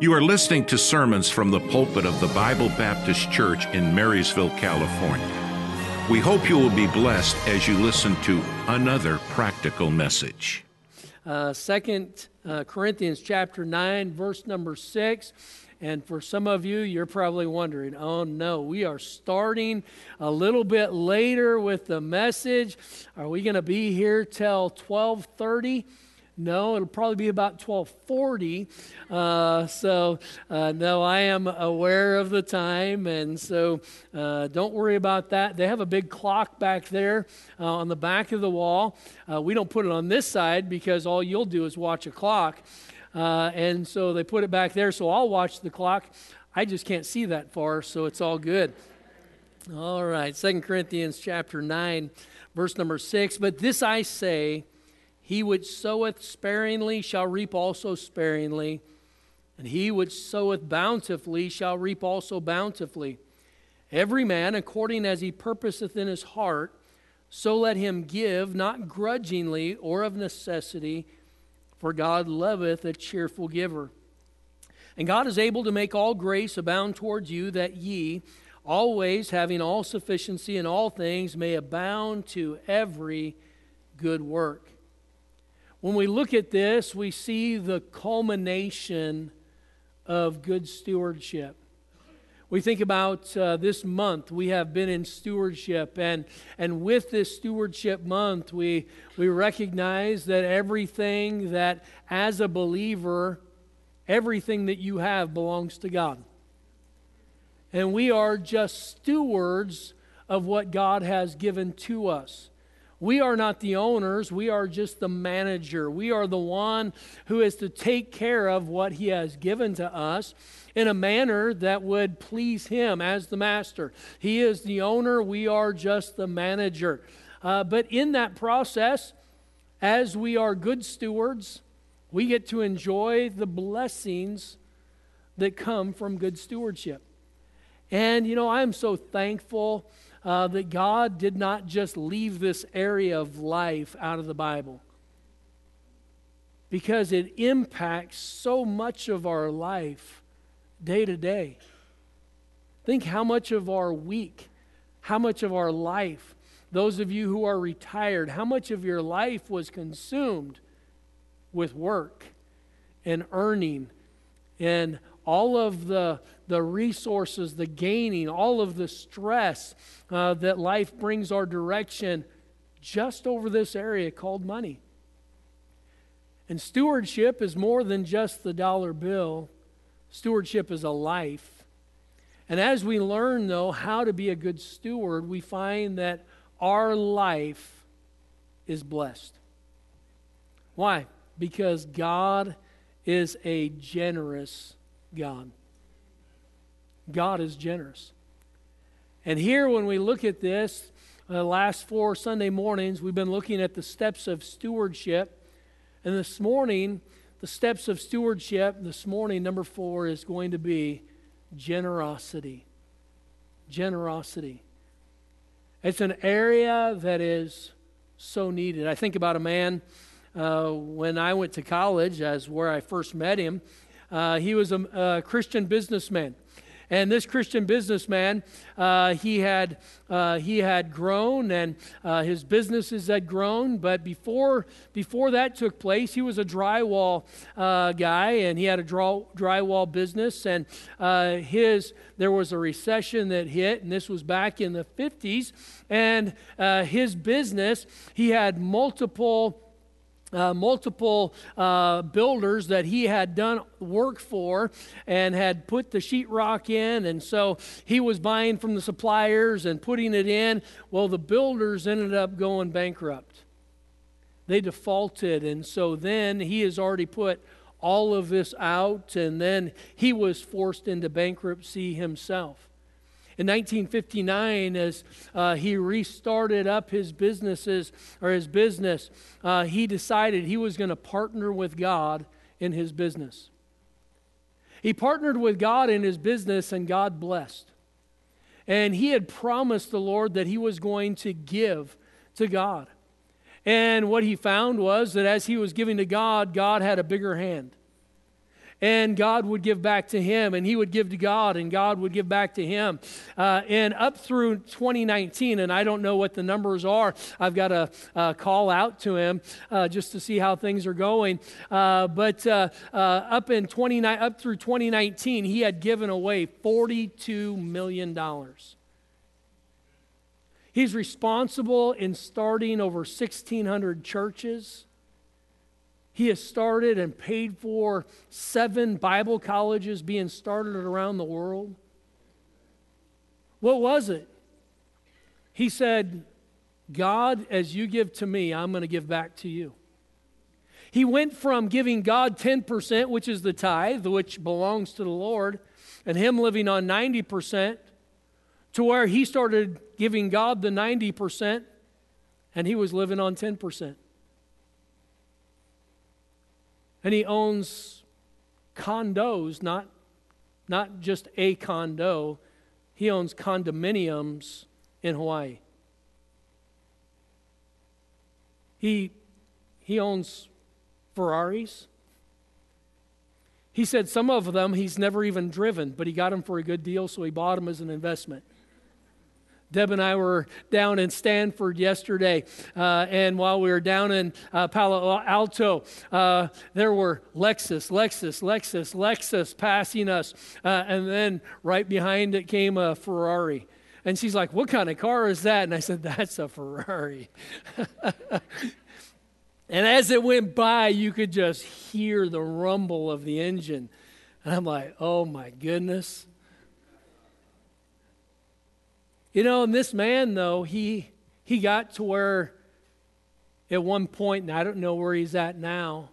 You are listening to sermons from the pulpit of the Bible Baptist Church in Marysville, California. We hope you will be blessed as you listen to another practical message. Uh, Second uh, Corinthians chapter 9, verse number 6. And for some of you, you're probably wondering, oh no, we are starting a little bit later with the message. Are we going to be here till 1230? No, it'll probably be about 1240. Uh, so, uh, no, I am aware of the time, and so uh, don't worry about that. They have a big clock back there uh, on the back of the wall. Uh, we don't put it on this side because all you'll do is watch a clock. Uh, and so they put it back there, so I'll watch the clock. I just can't see that far, so it's all good. All right, Second Corinthians chapter 9, verse number 6. But this I say, he which soweth sparingly shall reap also sparingly, and he which soweth bountifully shall reap also bountifully. Every man according as he purposeth in his heart, so let him give, not grudgingly or of necessity, for God loveth a cheerful giver. And God is able to make all grace abound towards you, that ye, always having all sufficiency in all things, may abound to every good work. When we look at this, we see the culmination of good stewardship. We think about uh, this month, we have been in stewardship, and, and with this stewardship month, we, we recognize that everything that, as a believer, everything that you have belongs to God. And we are just stewards of what God has given to us. We are not the owners, we are just the manager. We are the one who is to take care of what He has given to us in a manner that would please Him as the master. He is the owner, we are just the manager. Uh, but in that process, as we are good stewards, we get to enjoy the blessings that come from good stewardship. And, you know, I'm so thankful uh, that God did not just leave this area of life out of the Bible because it impacts so much of our life day to day. Think how much of our week, how much of our life, those of you who are retired, how much of your life was consumed with work and earning and all of the, the resources, the gaining, all of the stress uh, that life brings our direction just over this area called money. And stewardship is more than just the dollar bill, stewardship is a life. And as we learn, though, how to be a good steward, we find that our life is blessed. Why? Because God is a generous God. God is generous. And here, when we look at this, the uh, last four Sunday mornings, we've been looking at the steps of stewardship. And this morning, the steps of stewardship, this morning, number four, is going to be generosity. Generosity. It's an area that is so needed. I think about a man uh, when I went to college, as where I first met him. Uh, he was a, a, Christian businessman. And this Christian businessman, uh, he, had, uh, he had grown and uh, his businesses had grown. But before, before that took place, he was a drywall uh, guy and he had a draw, drywall business. And his, there was a recession that hit, and this was back in the 50s. And his business, he had multiple uh, multiple uh, builders that he had done work for and had put the sheetrock in. And so he was buying from the suppliers and putting it in. Well, the builders ended up going bankrupt. They defaulted. And so then he has already put all of this out, and then he was forced into bankruptcy himself. In 1959, as uh, he restarted up his businesses or his business, uh, he decided he was going to partner with God in his business. He partnered with God in his business, and God blessed. And he had promised the Lord that he was going to give to God. And what he found was that as he was giving to God, God had a bigger hand. And God would give back to him, and he would give to God, and God would give back to him. Uh, and up through 2019, and I don't know what the numbers are, I've got to uh, call out to him uh, just to see how things are going. Uh, but uh, uh, up in 29, up through 2019, he had given away 42 million dollars. He's responsible in starting over 1,600 churches. He has started and paid for seven Bible colleges being started around the world. What was it? He said, God, as you give to me, I'm going to give back to you. He went from giving God 10%, which is the tithe, which belongs to the Lord, and him living on 90%, to where he started giving God the 90%, and he was living on 10%. And he owns condos, not, not just a condo, he owns condominiums in Hawaii. He, he owns Ferraris. He said some of them he's never even driven, but he got them for a good deal, so he bought them as an investment. Deb and I were down in Stanford yesterday, uh, and while we were down in uh, Palo Alto, uh, there were Lexus, Lexus, Lexus, Lexus passing us, uh, and then right behind it came a Ferrari. And she's like, What kind of car is that? And I said, That's a Ferrari. and as it went by, you could just hear the rumble of the engine. And I'm like, Oh my goodness. You know, and this man, though, he, he got to where at one point, and I don't know where he's at now,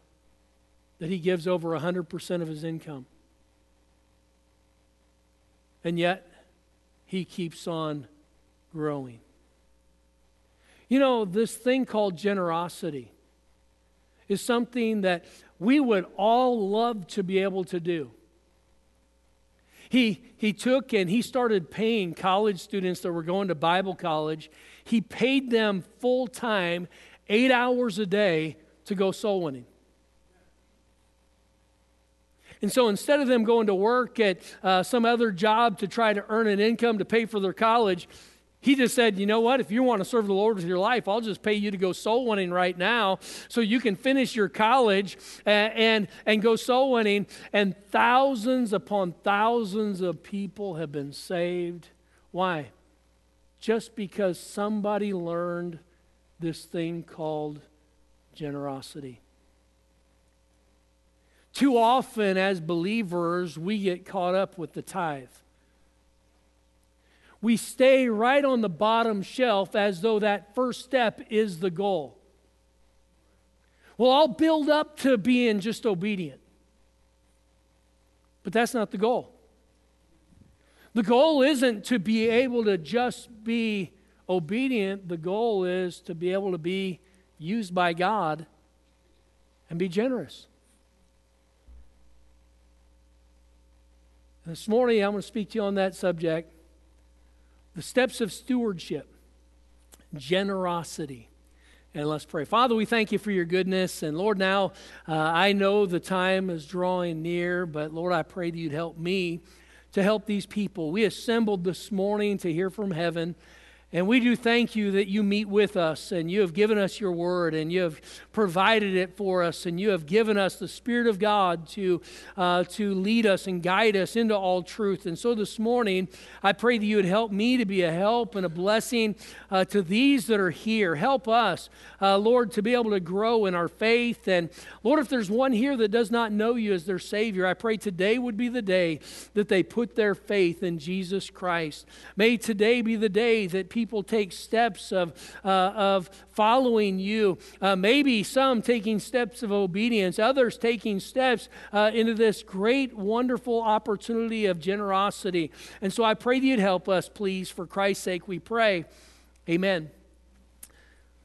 that he gives over 100% of his income. And yet, he keeps on growing. You know, this thing called generosity is something that we would all love to be able to do. He, he took and he started paying college students that were going to Bible college, he paid them full time, eight hours a day, to go soul winning. And so instead of them going to work at uh, some other job to try to earn an income to pay for their college, he just said, you know what? If you want to serve the Lord with your life, I'll just pay you to go soul winning right now so you can finish your college and, and, and go soul winning. And thousands upon thousands of people have been saved. Why? Just because somebody learned this thing called generosity. Too often, as believers, we get caught up with the tithe we stay right on the bottom shelf as though that first step is the goal. Well, I'll build up to being just obedient. But that's not the goal. The goal isn't to be able to just be obedient, the goal is to be able to be used by God and be generous. This morning, I'm going to speak to you on that subject. The steps of stewardship, generosity. And let's pray. Father, we thank you for your goodness. And Lord, now uh, I know the time is drawing near, but Lord, I pray that you'd help me to help these people. We assembled this morning to hear from heaven. And we do thank you that you meet with us and you have given us your word and you have provided it for us and you have given us the Spirit of God to, uh, to lead us and guide us into all truth. And so this morning, I pray that you would help me to be a help and a blessing uh, to these that are here. Help us, uh, Lord, to be able to grow in our faith. And Lord, if there's one here that does not know you as their Savior, I pray today would be the day that they put their faith in Jesus Christ. May today be the day that people people take steps of, uh, of following you. Uh, maybe some taking steps of obedience, others taking steps uh, into this great, wonderful opportunity of generosity. And so I pray that you'd help us, please. For Christ's sake, we pray. Amen.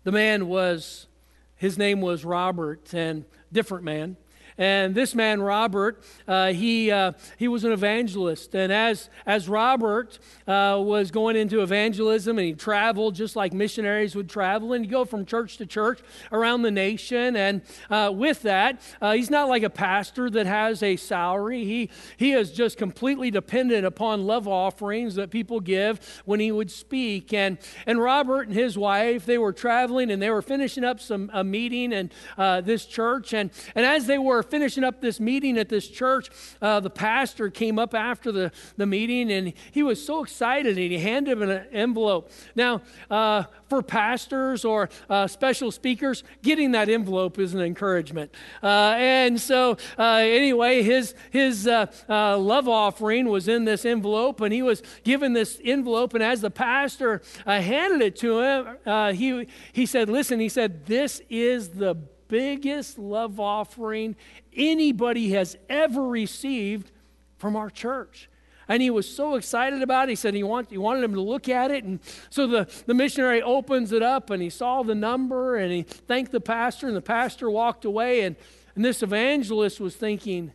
The man was, his name was Robert, and different man. And this man, Robert, uh, he, uh, he was an evangelist. And as, as Robert uh, was going into evangelism and he traveled just like missionaries would travel, and he'd go from church to church around the nation. And uh, with that, uh, he's not like a pastor that has a salary. He, he is just completely dependent upon love offerings that people give when he would speak. And, and Robert and his wife, they were traveling and they were finishing up some a meeting in uh, this church. And, and as they were finishing up this meeting at this church, uh, the pastor came up after the, the meeting and he was so excited and he handed him an envelope. Now, uh, for pastors or uh, special speakers, getting that envelope is an encouragement. Uh, and so, uh, anyway, his, his uh, love offering was in this envelope, and he was given this envelope. And as the pastor handed it to him, he, he said, Listen, he said, this is the biggest love offering anybody has ever received from our church. And he was so excited about it. He said he, want, he wanted him to look at it. And so the, the missionary opens it up and he saw the number and he thanked the pastor. And the pastor walked away. And, and this evangelist was thinking,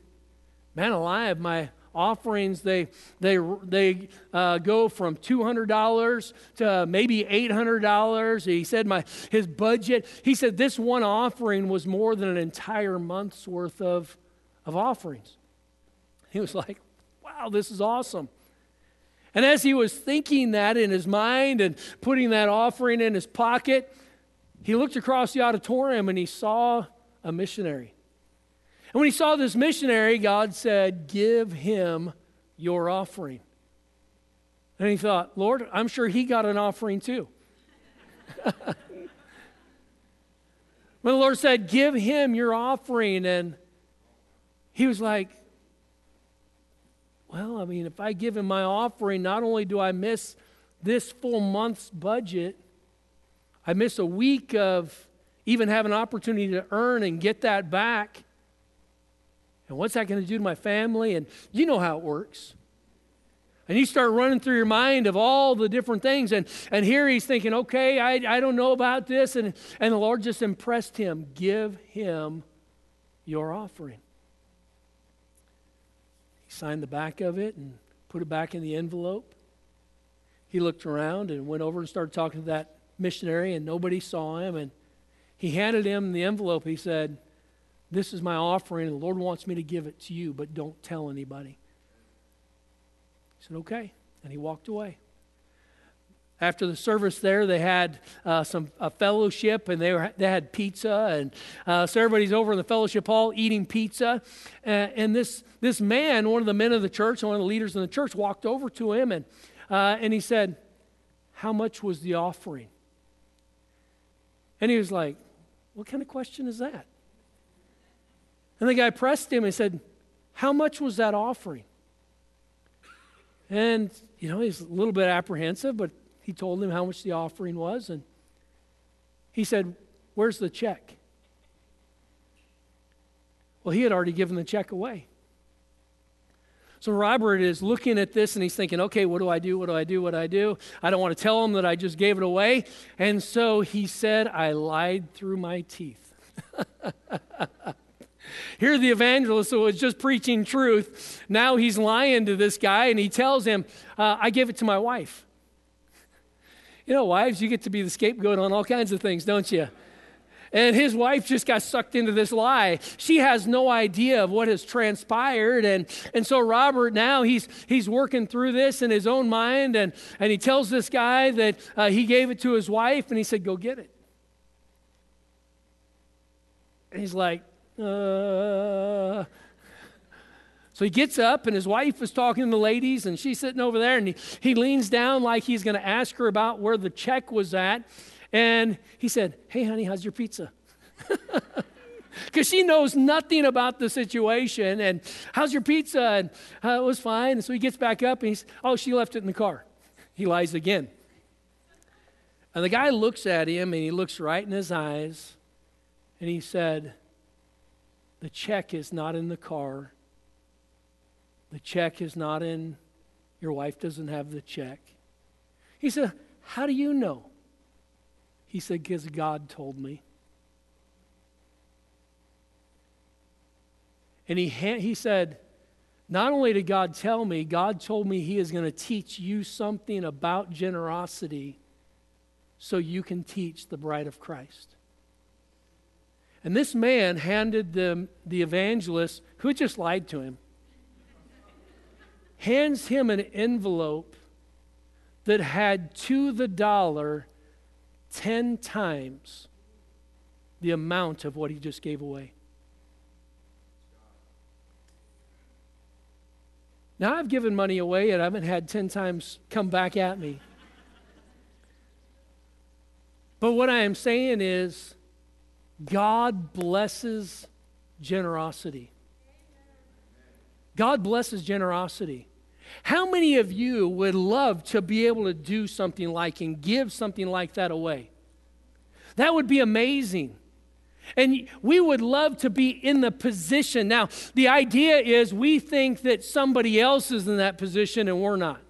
man alive, my offerings they they they uh, go from $200 to maybe $800 he said my his budget he said this one offering was more than an entire month's worth of of offerings he was like wow, this is awesome. And as he was thinking that in his mind and putting that offering in his pocket, he looked across the auditorium and he saw a missionary. And when he saw this missionary, God said, Give him your offering. And he thought, Lord, I'm sure he got an offering too. when the Lord said, Give him your offering, and he was like, well, I mean, if I give him my offering, not only do I miss this full month's budget, I miss a week of even having an opportunity to earn and get that back. And what's that going to do to my family? And you know how it works. And you start running through your mind of all the different things. And, and here he's thinking, okay, I, I don't know about this. And, and the Lord just impressed him give him your offering. He signed the back of it and put it back in the envelope. He looked around and went over and started talking to that missionary, and nobody saw him. And he handed him the envelope. He said, This is my offering, and the Lord wants me to give it to you, but don't tell anybody. He said, Okay. And he walked away after the service there, they had uh, some a fellowship and they, were, they had pizza. And uh, so everybody's over in the fellowship hall eating pizza. Uh, and this, this man, one of the men of the church, one of the leaders in the church, walked over to him and, uh, and he said, How much was the offering? And he was like, What kind of question is that? And the guy pressed him and said, How much was that offering? And, you know, he's a little bit apprehensive, but he told him how much the offering was, and he said, Where's the check? Well, he had already given the check away. So Robert is looking at this and he's thinking, okay, what do I do? What do I do? What do I do? I don't want to tell him that I just gave it away. And so he said, I lied through my teeth. Here, the evangelist who was just preaching truth, now he's lying to this guy and he tells him, uh, I gave it to my wife. You know, wives, you get to be the scapegoat on all kinds of things, don't you? And his wife just got sucked into this lie. She has no idea of what has transpired. And, and so Robert now he's he's working through this in his own mind, and, and he tells this guy that uh, he gave it to his wife, and he said, Go get it. And he's like, uh, so he gets up, and his wife is talking to the ladies, and she's sitting over there, and he, he leans down like he's going to ask her about where the check was at. And he said, Hey, honey, how's your pizza? Because she knows nothing about the situation. And how's your pizza? And uh, it was fine. And so he gets back up, and he's, Oh, she left it in the car. He lies again. And the guy looks at him, and he looks right in his eyes, and he said, The check is not in the car the check is not in, your wife doesn't have the check. He said, How do you know? He said, Because God told me. And he, he said, Not only did God tell me, God told me He is going to teach you something about generosity so you can teach the bride of Christ. And this man handed the, the evangelist, who just lied to him, hands him an envelope that had to the dollar 10 times the amount of what he just gave away. Now, I've given money away and I haven't had 10 times come back at me. But what I am saying is, God blesses generosity. God blesses generosity. How many of you would love to be able to do something like and give something like that away? That would be amazing. And we would love to be in the position. Now, the idea is we think that somebody else is in that position and we're not.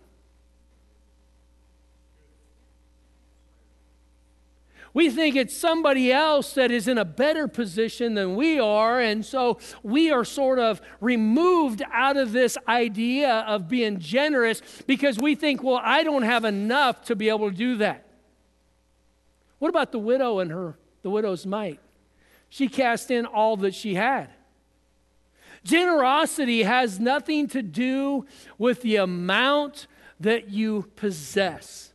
We think it's somebody else that is in a better position than we are, and so we are sort of removed out of this idea of being generous because we think, well, I don't have enough to be able to do that. What about the widow and her, the widow's mite? She cast in all that she had. Generosity has nothing to do with the amount that you possess.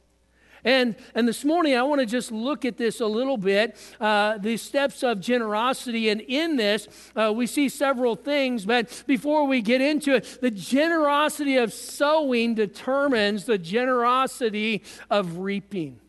And, and this morning, I want to just look at this a little bit uh, the steps of generosity. And in this, uh, we see several things. But before we get into it, the generosity of sowing determines the generosity of reaping.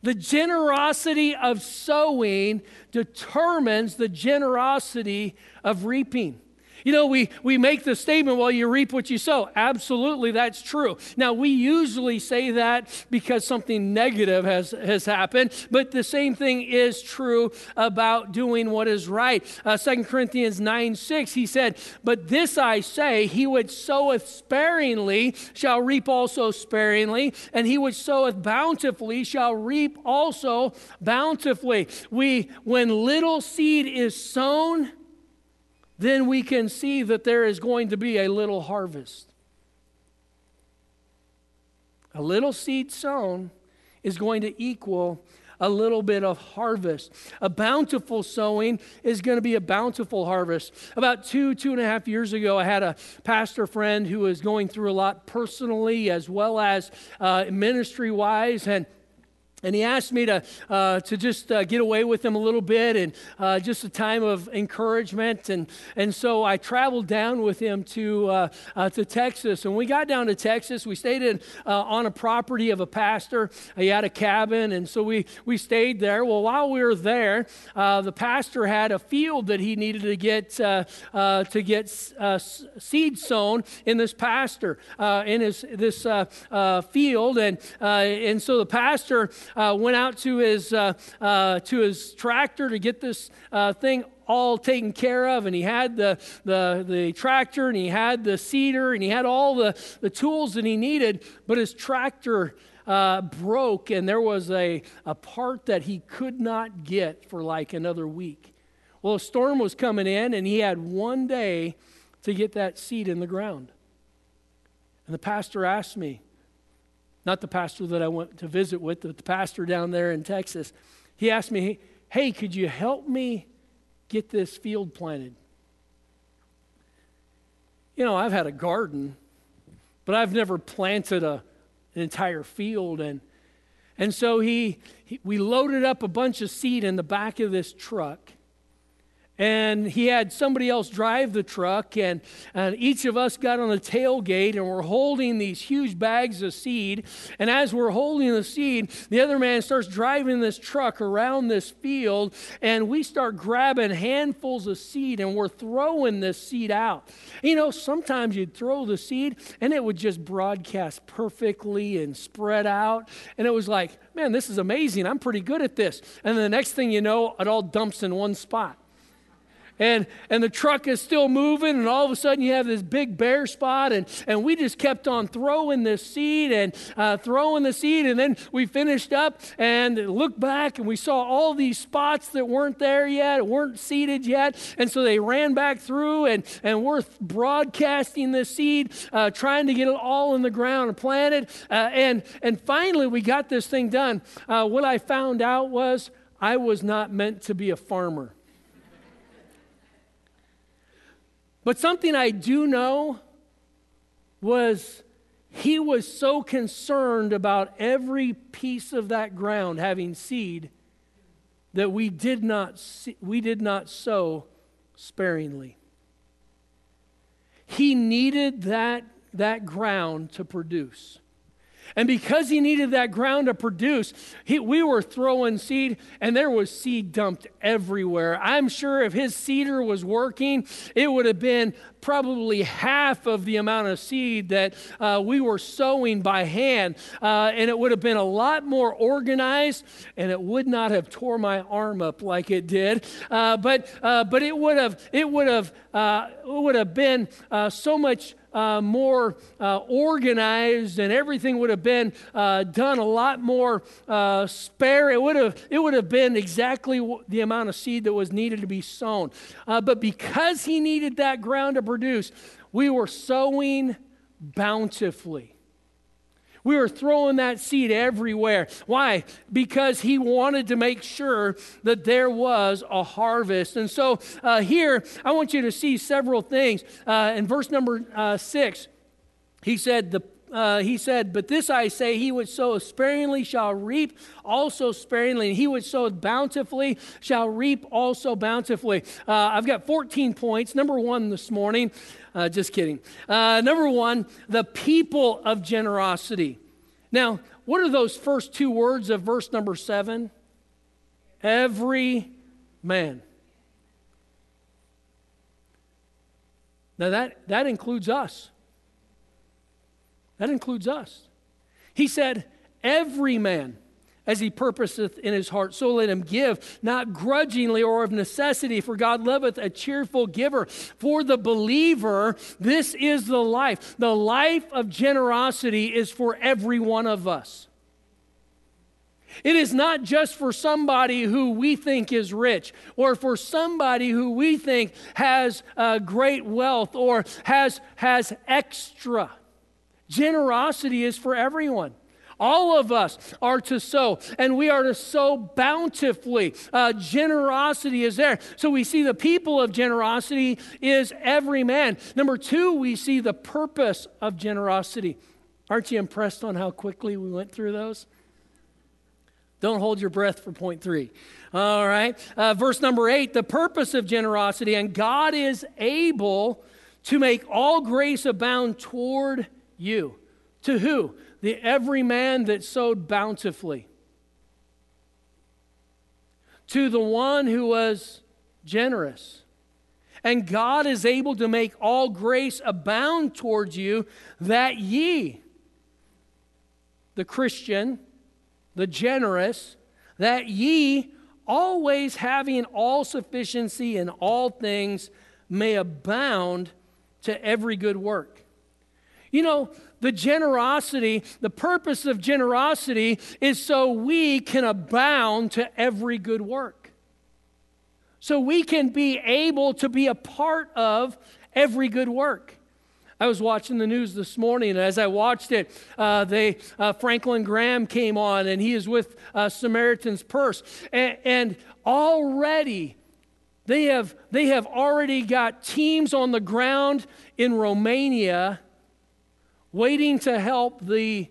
The generosity of sowing determines the generosity of reaping. You know, we, we make the statement, well, you reap what you sow. Absolutely, that's true. Now, we usually say that because something negative has, has happened, but the same thing is true about doing what is right. Uh, 2 Corinthians 9 6, he said, But this I say, he which soweth sparingly shall reap also sparingly, and he which soweth bountifully shall reap also bountifully. We, when little seed is sown, then we can see that there is going to be a little harvest. A little seed sown is going to equal a little bit of harvest. A bountiful sowing is going to be a bountiful harvest. About two, two and a half years ago, I had a pastor friend who was going through a lot personally as well as uh, ministry wise. And and he asked me to, uh, to just uh, get away with him a little bit and uh, just a time of encouragement. And, and so I traveled down with him to, uh, uh, to Texas. And we got down to Texas. We stayed in, uh, on a property of a pastor. He had a cabin. And so we, we stayed there. Well, while we were there, the pastor had a field that he needed to get, to get seed sown in this pastor, in his, this field. And, and so the pastor uh, went out to his, uh, uh, to his tractor to get this uh, thing all taken care of. And he had the, the, the tractor and he had the seeder and he had all the, the tools that he needed. But his tractor uh, broke and there was a, a part that he could not get for like another week. Well a storm was coming in and he had one day to get that seed in the ground. And the pastor asked me not the pastor that I went to visit with, but the pastor down there in Texas. He asked me, Hey, could you help me get this field planted? You know, I've had a garden, but I've never planted a, an entire field. And, and so he, he, we loaded up a bunch of seed in the back of this truck and he had somebody else drive the truck and, and each of us got on the tailgate and we're holding these huge bags of seed. And as we're holding the seed the other man starts driving this truck around this field and we start grabbing handfuls of seed and we're throwing this seed out. You know sometimes you'd throw the seed and it would just broadcast perfectly and spread out. And it was like man this is amazing. I'm pretty good at this. And the next thing you know it all dumps in one spot and and the truck is still moving and all of a sudden you have this big bare spot and and we just kept on throwing this seed and uh, throwing the seed and then we finished up and looked back and we saw all these spots that weren't there yet weren't seeded yet. And so they ran back through and and we're broadcasting the seed uh, trying to get it all in the ground and planted uh, and and finally we got this thing done. Uh, what i found out was i was not meant to be a farmer But something I do know was he was so concerned about every piece of that ground having seed that we did not, see, we did not sow sparingly. He needed that, that ground to produce. And because he needed that ground to produce, he, we were throwing seed, and there was seed dumped everywhere. I'm sure if his seeder was working, it would have been probably half of the amount of seed that uh, we were sowing by hand. Uh, and it would have been a lot more organized, and it would not have tore my arm up like it did. Uh, but, uh, but it would have, it would have, uh, it would have been uh, so much uh, more uh, organized and everything would have been uh, done a lot more uh, spare. It would have it would have been exactly the amount of seed that was needed to be sown. Uh, but because he needed that ground to produce, we were sowing bountifully. We were throwing that seed everywhere. Why? Because he wanted to make sure that there was a harvest. And so uh, here, I want you to see several things. Uh, in verse number uh, six, he said, the uh, he said, But this I say, he would sow sparingly shall reap also sparingly, and he would sow bountifully shall reap also bountifully. Uh, I've got 14 points. Number one this morning, uh, just kidding. Uh, number one, the people of generosity. Now, what are those first two words of verse number seven? Every man. Now, that, that includes us. That includes us. He said, Every man, as he purposeth in his heart, so let him give, not grudgingly or of necessity, for God loveth a cheerful giver. For the believer, this is the life. The life of generosity is for every one of us. It is not just for somebody who we think is rich or for somebody who we think has uh, great wealth or has, has extra. Generosity is for everyone. All of us are to sow, and we are to sow bountifully. Uh, generosity is there. So we see the people of generosity is every man. Number two, we see the purpose of generosity. Aren't you impressed on how quickly we went through those? Don't hold your breath for point three. All right. Uh, verse number eight the purpose of generosity, and God is able to make all grace abound toward you. To who? The every man that sowed bountifully. To the one who was generous. And God is able to make all grace abound towards you, that ye, the Christian, the generous, that ye, always having all sufficiency in all things, may abound to every good work. You know, the generosity, the purpose of generosity is so we can abound to every good work. So we can be able to be a part of every good work. I was watching the news this morning, and as I watched it, uh, they, uh, Franklin Graham came on, and he is with uh, Samaritan's Purse. And, and already, they have, they have already got teams on the ground in Romania waiting to help the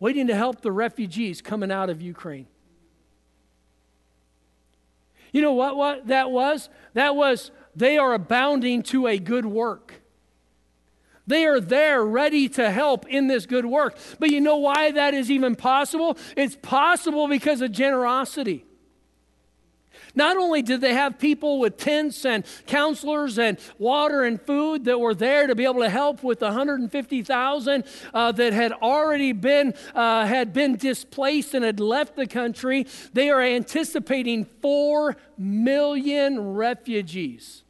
waiting to help the refugees coming out of Ukraine. You know what, what that was? That was they are abounding to a good work. They are there ready to help in this good work. But you know why that is even possible? It's possible because of generosity. Not only did they have people with tents and counselors and water and food that were there to be able to help with the 150,000 uh, that had already been uh, had been displaced and had left the country, they are anticipating four million refugees.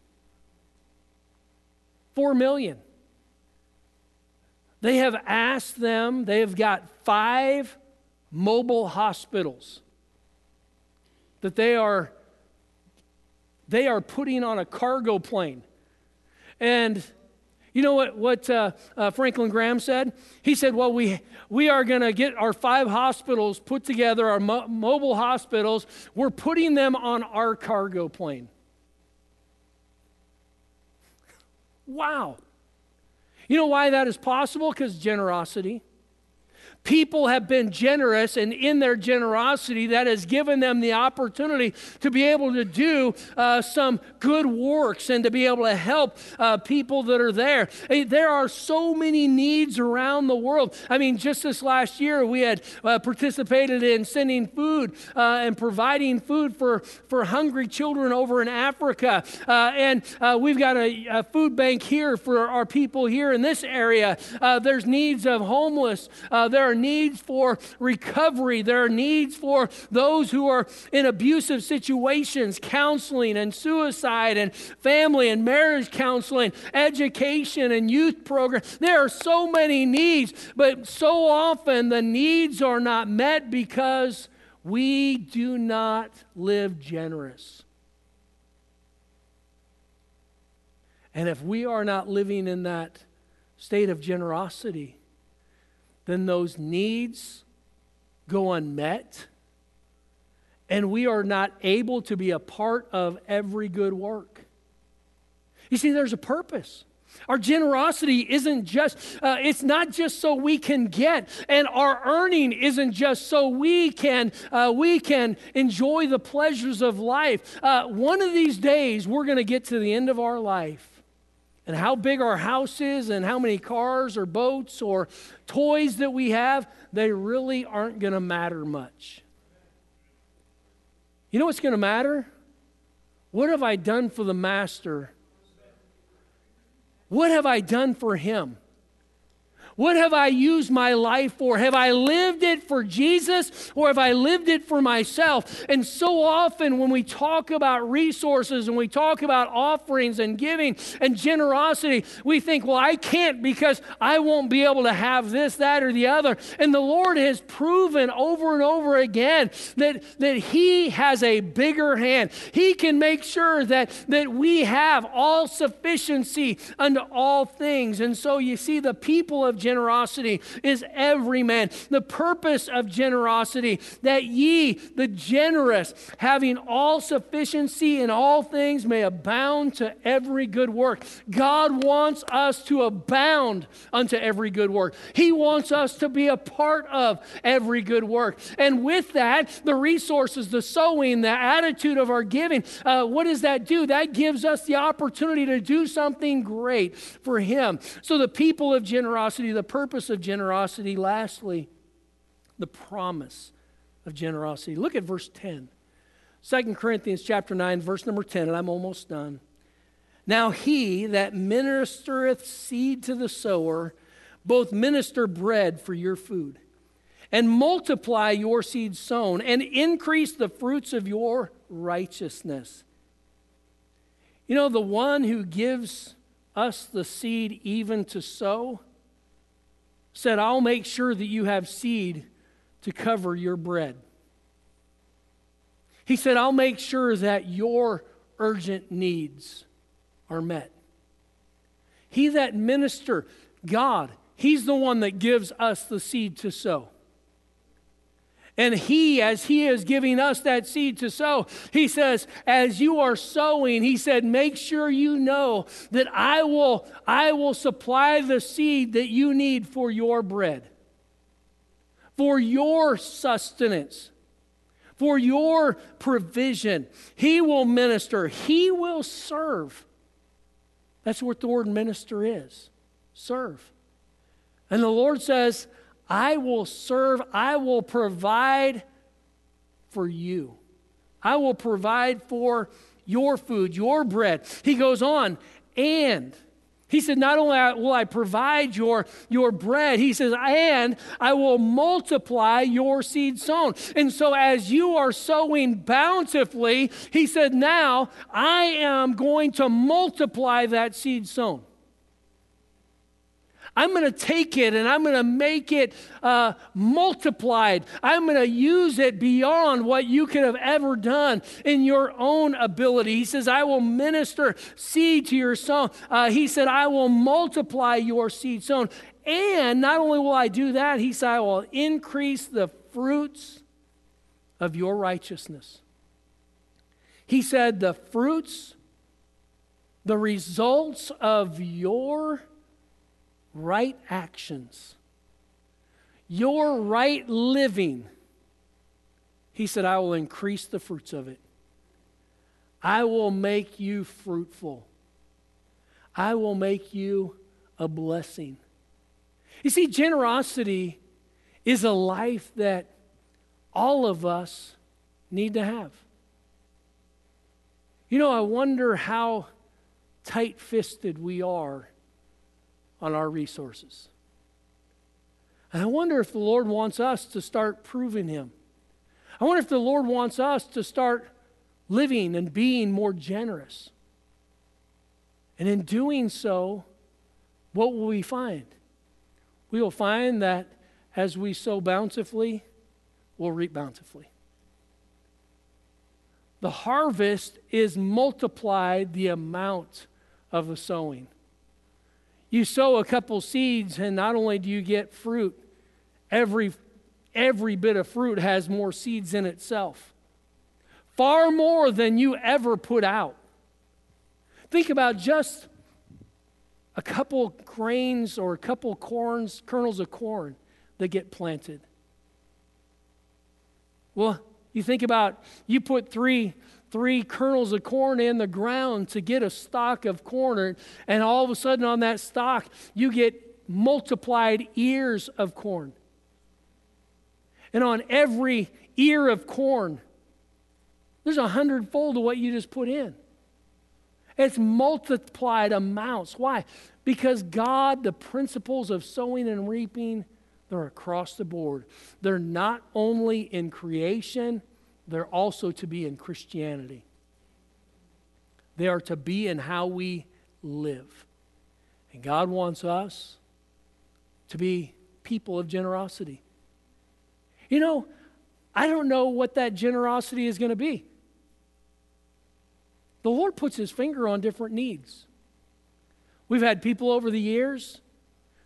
Four million. They have asked them, they have got five mobile hospitals that they are they are putting on a cargo plane. And you know what, what uh, uh, Franklin Graham said? He said, Well, we, we are going to get our five hospitals put together, our mo- mobile hospitals. We're putting them on our cargo plane. Wow. You know why that is possible? Because generosity. People have been generous, and in their generosity, that has given them the opportunity to be able to do uh, some good works and to be able to help uh, people that are there. There are so many needs around the world. I mean, just this last year, we had uh, participated in sending food uh, and providing food for, for hungry children over in Africa. Uh, and uh, we've got a, a, food bank here for our people here in this area. there's needs of homeless. there are needs for recovery. There are needs for those who are in abusive situations, counseling and suicide and family and marriage counseling, education and youth programs. There are so many needs, but so often the needs are not met because we do not live generous. And if we are not living in that state of generosity, then those needs go unmet, and we are not able to be a part of every good work. You see, there's a purpose. Our generosity isn't just, uh, it's not just so we can get, and our earning isn't just so we can, uh, we can enjoy the pleasures of life. Uh, one of these days, we're going to get to the end of our life, and how big our house is and how many cars or boats or toys that we have, they really aren't going to matter much. You know what's going to matter? What have I done for the Master? What have I done for Him? What have I used my life for? Have I lived it for Jesus or have I lived it for myself? And so often when we talk about resources and we talk about offerings and giving and generosity, we think, well, I can't because I won't be able to have this, that, or the other. And the Lord has proven over and over again that, that He has a bigger hand. He can make sure that, that we have all sufficiency unto all things. And so you see, the people of generosity is every man. The purpose of generosity, that ye, the generous, having all sufficiency in all things, may abound to every good work. God wants us to abound unto every good work. He wants us to be a part of every good work. And with that, the resources, the sowing, the attitude of our giving, uh, what does that do? That gives us the opportunity to do something great for Him. So the people of generosity, the purpose of generosity. Lastly, the promise of generosity. Look at verse 10. 2 Corinthians chapter 9, verse number 10, and I'm almost done. Now he that ministereth seed to the sower, both minister bread for your food, and multiply your seed sown, and increase the fruits of your righteousness. You know, the one who gives us the seed even to sow said, I'll make sure that you have seed to cover your bread. He said, I'll make sure that your urgent needs are met. He that minister, God, He's the one that gives us the seed to sow. And He, as He is giving us that seed to sow, He says, as you are sowing, He said, make sure you know that I will, I will supply the seed that you need for your bread, for your sustenance, for your provision. He will minister, He will serve. That's what the word minister is serve. And the Lord says, I will serve, I will provide for you. I will provide for your food, your bread. He goes on, and he said, Not only will I provide your, your bread, he says, and I will multiply your seed sown. And so, as you are sowing bountifully, he said, Now I am going to multiply that seed sown. I'm going to take it and I'm going to make it uh, multiplied. I'm going to use it beyond what you could have ever done in your own ability. He says, I will minister seed to your sown. Uh, he said, I will multiply your seed sown. And not only will I do that, he said, I will increase the fruits of your righteousness. He said, the fruits, the results of your right actions, your right living, he said, I will increase the fruits of it. I will make you fruitful. I will make you a blessing. You see, generosity is a life that all of us need to have. You know, I wonder how tight fisted we are on our resources. And I wonder if the Lord wants us to start proving Him. I wonder if the Lord wants us to start living and being more generous. And in doing so, what will we find? We will find that as we sow bountifully, we'll reap bountifully. The harvest is multiplied the amount of the sowing. You sow a couple seeds, and not only do you get fruit, every, every bit of fruit has more seeds in itself. Far more than you ever put out. Think about just a couple grains or a couple corns, kernels of corn that get planted. Well, you think about you put three three kernels of corn in the ground to get a stalk of corn, and all of a sudden on that stalk, you get multiplied ears of corn. And on every ear of corn, there's a hundredfold of what you just put in. It's multiplied amounts. Why? Because God, the principles of sowing and reaping, they're across the board. They're not only in creation, they're also to be in Christianity. They are to be in how we live. And God wants us to be people of generosity. You know, I don't know what that generosity is going to be. The Lord puts his finger on different needs. We've had people over the years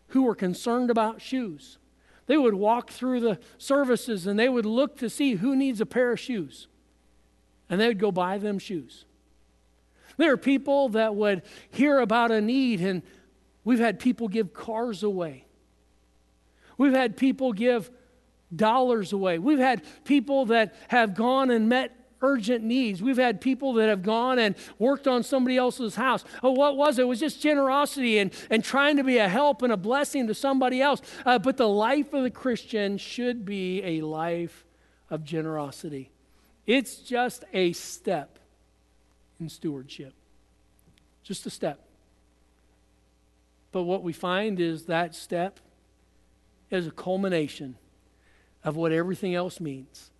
who were concerned about shoes. They would walk through the services and they would look to see who needs a pair of shoes. And they would go buy them shoes. There are people that would hear about a need, and we've had people give cars away. We've had people give dollars away. We've had people that have gone and met urgent needs. We've had people that have gone and worked on somebody else's house. Oh, what was it? It was just generosity and, and trying to be a help and a blessing to somebody else. Uh, but the life of the Christian should be a life of generosity. It's just a step in stewardship, just a step. But what we find is that step is a culmination of what everything else means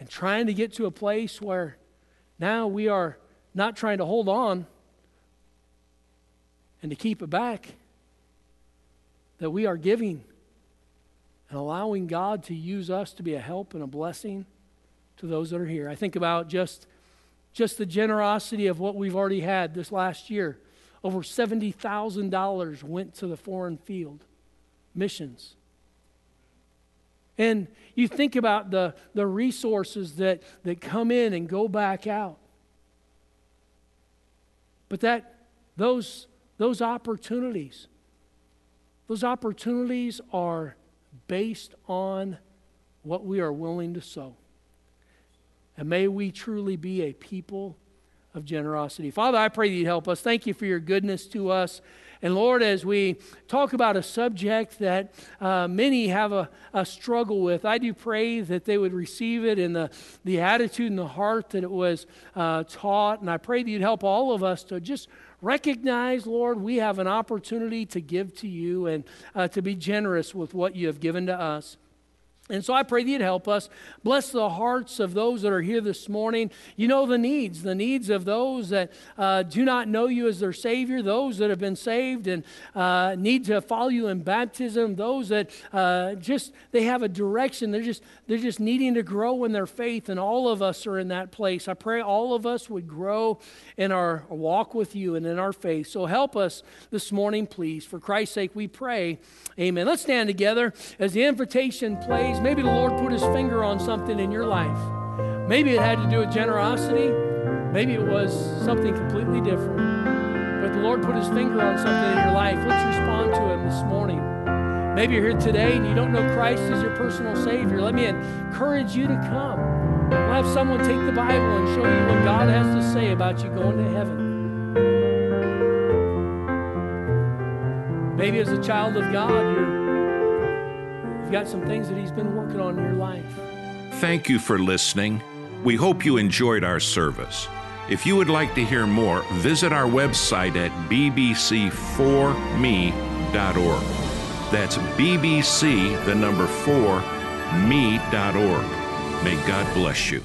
and trying to get to a place where now we are not trying to hold on and to keep it back, that we are giving and allowing God to use us to be a help and a blessing to those that are here. I think about just just the generosity of what we've already had this last year. Over $70,000 went to the foreign field missions. And you think about the, the resources that, that come in and go back out. But that those, those opportunities, those opportunities are based on what we are willing to sow. And may we truly be a people of generosity. Father, I pray that you help us. Thank you for your goodness to us. And Lord, as we talk about a subject that uh, many have a, a, struggle with, I do pray that they would receive it in the, the attitude and the heart that it was uh, taught. And I pray that you'd help all of us to just recognize, Lord, we have an opportunity to give to you and uh, to be generous with what you have given to us. And so I pray that you'd help us. Bless the hearts of those that are here this morning. You know the needs, the needs of those that uh, do not know you as their Savior, those that have been saved and uh, need to follow you in baptism, those that uh, just they have a direction. They're just they're just needing to grow in their faith, and all of us are in that place. I pray all of us would grow in our walk with you and in our faith. So help us this morning, please. For Christ's sake, we pray. Amen. Let's stand together as the invitation plays. Maybe the Lord put his finger on something in your life. Maybe it had to do with generosity. Maybe it was something completely different. But the Lord put his finger on something in your life. Let's respond to him this morning. Maybe you're here today and you don't know Christ as your personal Savior. Let me encourage you to come. I'll have someone take the Bible and show you what God has to say about you going to heaven. Maybe as a child of God, you're You've got some things that He's been working on in your life. Thank you for listening. We hope you enjoyed our service. If you would like to hear more, visit our website at bbc4me.org. That's bbc, the number 4, me.org. May God bless you.